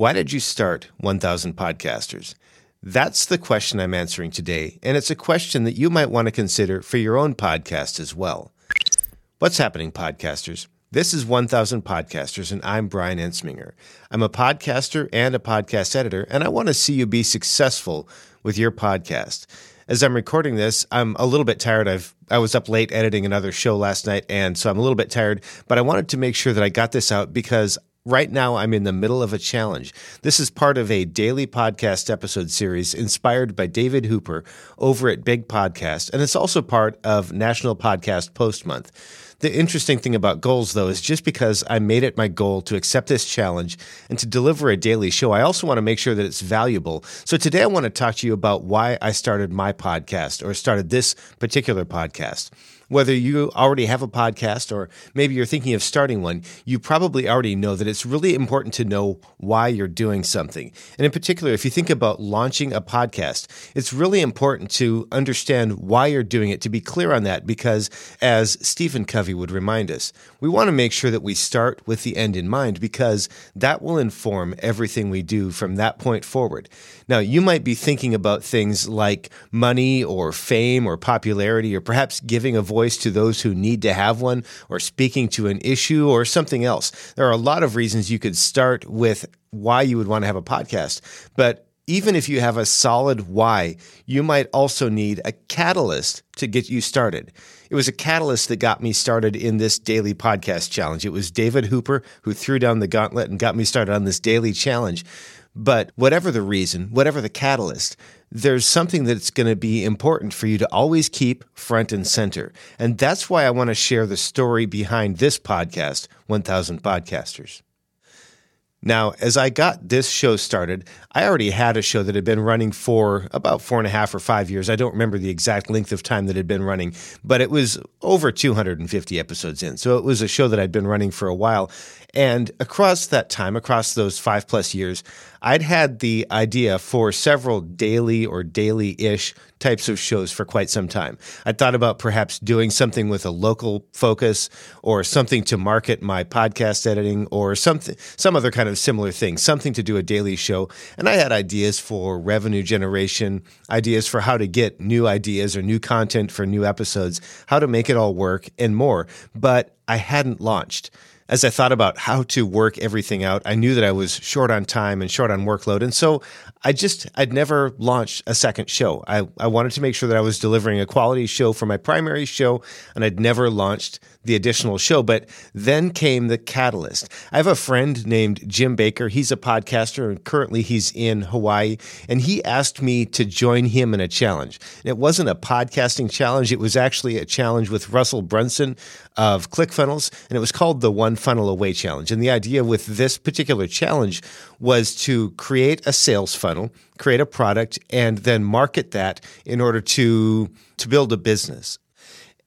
Why did you start 1000 Podcasters? That's the question I'm answering today, and it's a question that you might want to consider for your own podcast as well. What's happening, podcasters? This is 1000 Podcasters, and I'm Brian Ensminger. I'm a podcaster and a podcast editor, and I want to see you be successful with your podcast. As I'm recording this, I'm a little bit tired. I've I was up late editing another show last night, and so I'm a little bit tired. But I wanted to make sure that I got this out because Right now, I'm in the middle of a challenge. This is part of a daily podcast episode series inspired by David Hooper over at Big Podcast, and it's also part of National Podcast Post Month. The interesting thing about goals, though, is just because I made it my goal to accept this challenge and to deliver a daily show, I also want to make sure that it's valuable. So today I want to talk to you about why I started my podcast or started this particular podcast whether you already have a podcast or maybe you're thinking of starting one, you probably already know that it's really important to know why you're doing something. And in particular, if you think about launching a podcast, it's really important to understand why you're doing it, to be clear on that, because as Stephen Covey would remind us, we want to make sure that we start with the end in mind because that will inform everything we do from that point forward. Now, you might be thinking about things like money or fame or popularity or perhaps giving a voice voice to those who need to have one, or speaking to an issue, or something else. There are a lot of reasons you could start with why you would want to have a podcast. But even if you have a solid why, you might also need a catalyst to get you started. It was a catalyst that got me started in this daily podcast challenge. It was David Hooper who threw down the gauntlet and got me started on this daily challenge. But whatever the reason, whatever the catalyst, there's something that's going to be important for you to always keep front and center. And that's why I want to share the story behind this podcast, 1000 Podcasters. Now, as I got this show started, I already had a show that had been running for about four and a half or five years. I don't remember the exact length of time that had been running, but it was over 250 episodes in. So it was a show that I'd been running for a while. And across that time, across those five plus years, I'd had the idea for several daily or daily ish types of shows for quite some time. I thought about perhaps doing something with a local focus or something to market my podcast editing or something, some other kind of similar thing, something to do a daily show. And I had ideas for revenue generation, ideas for how to get new ideas or new content for new episodes, how to make it all work and more. But I hadn't launched as I thought about how to work everything out, I knew that I was short on time and short on workload. And so I just, I'd never launched a second show. I, I wanted to make sure that I was delivering a quality show for my primary show, and I'd never launched the additional show. But then came the catalyst. I have a friend named Jim Baker. He's a podcaster, and currently he's in Hawaii. And he asked me to join him in a challenge. And it wasn't a podcasting challenge, it was actually a challenge with Russell Brunson of ClickFunnels, and it was called the One Funnel Away Challenge. And the idea with this particular challenge was to create a sales funnel, create a product, and then market that in order to, to build a business.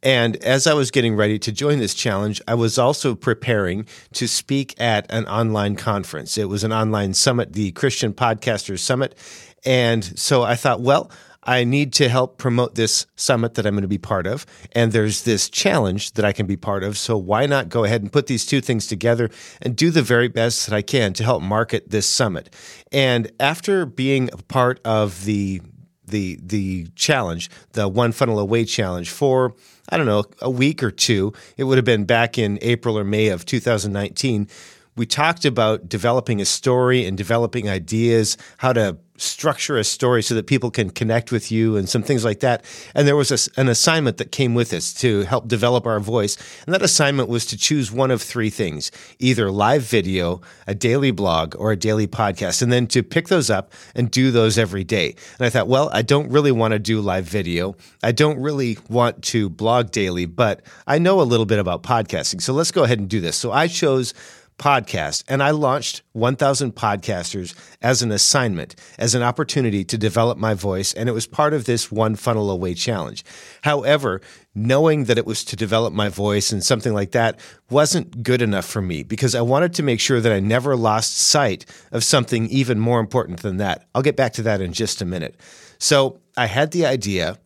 And as I was getting ready to join this challenge, I was also preparing to speak at an online conference. It was an online summit, the Christian Podcasters Summit. And so I thought, well, I need to help promote this summit that I'm going to be part of. And there's this challenge that I can be part of. So why not go ahead and put these two things together and do the very best that I can to help market this summit? And after being a part of the the the challenge, the one funnel away challenge for I don't know, a week or two. It would have been back in April or May of 2019 we talked about developing a story and developing ideas, how to structure a story so that people can connect with you and some things like that. And there was a, an assignment that came with us to help develop our voice. And that assignment was to choose one of three things either live video, a daily blog, or a daily podcast, and then to pick those up and do those every day. And I thought, well, I don't really want to do live video. I don't really want to blog daily, but I know a little bit about podcasting. So let's go ahead and do this. So I chose podcast. And I launched 1000 Podcasters as an assignment, as an opportunity to develop my voice. And it was part of this One Funnel Away challenge. However, knowing that it was to develop my voice and something like that wasn't good enough for me because I wanted to make sure that I never lost sight of something even more important than that. I'll get back to that in just a minute. So I had the idea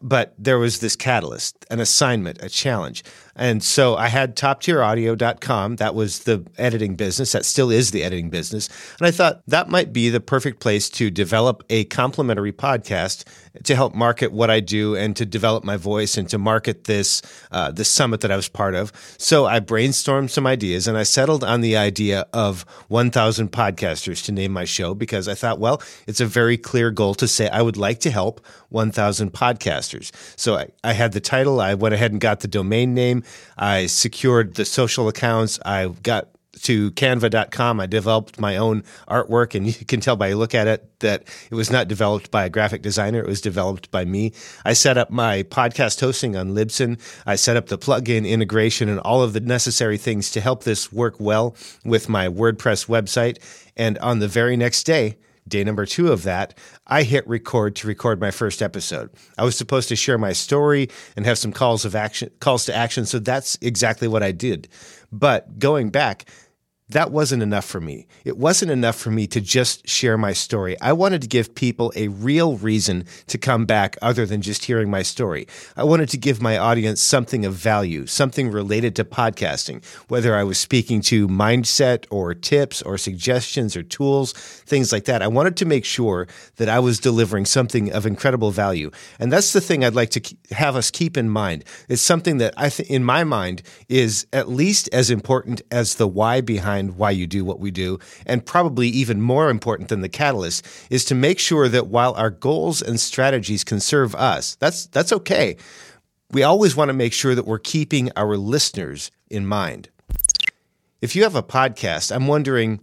but there was this catalyst, an assignment, a challenge. And so I had toptieraudio.com. That was the editing business. That still is the editing business. And I thought that might be the perfect place to develop a complimentary podcast to help market what I do and to develop my voice and to market this uh, this summit that I was part of. So I brainstormed some ideas and I settled on the idea of 1,000 podcasters to name my show because I thought, well, it's a very clear goal to say I would like to help 1,000 podcasters. So I, I had the title. I went ahead and got the domain name. I secured the social accounts. I got to canva.com. I developed my own artwork, and you can tell by a look at it that it was not developed by a graphic designer. It was developed by me. I set up my podcast hosting on Libsyn. I set up the plugin integration and all of the necessary things to help this work well with my WordPress website. And on the very next day, Day number two of that, I hit record to record my first episode. I was supposed to share my story and have some calls of action, calls to action. So that's exactly what I did. But going back, that wasn't enough for me. It wasn't enough for me to just share my story. I wanted to give people a real reason to come back other than just hearing my story. I wanted to give my audience something of value, something related to podcasting, whether I was speaking to mindset or tips or suggestions or tools, things like that. I wanted to make sure that I was delivering something of incredible value. And that's the thing I'd like to have us keep in mind. It's something that I think in my mind is at least as important as the why behind behind why you do what we do. And probably even more important than the catalyst is to make sure that while our goals and strategies can serve us, that's, that's okay. We always want to make sure that we're keeping our listeners in mind. If you have a podcast, I'm wondering,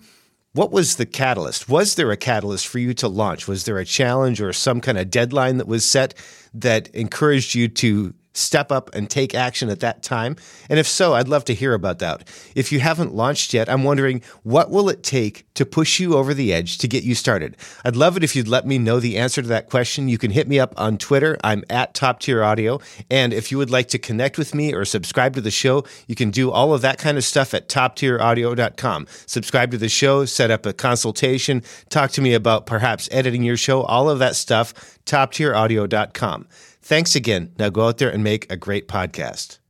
what was the catalyst? Was there a catalyst for you to launch? Was there a challenge or some kind of deadline that was set that encouraged you to step up and take action at that time? And if so, I'd love to hear about that. If you haven't launched yet, I'm wondering what will it take to push you over the edge to get you started? I'd love it if you'd let me know the answer to that question. You can hit me up on Twitter. I'm at Top Tier Audio. And if you would like to connect with me or subscribe to the show, you can do all of that kind of stuff at toptieraudio.com. Subscribe to the show, set up a consultation, talk to me about perhaps editing your show, all of that stuff, toptieraudio.com. Thanks again. Now go out there and make a great podcast.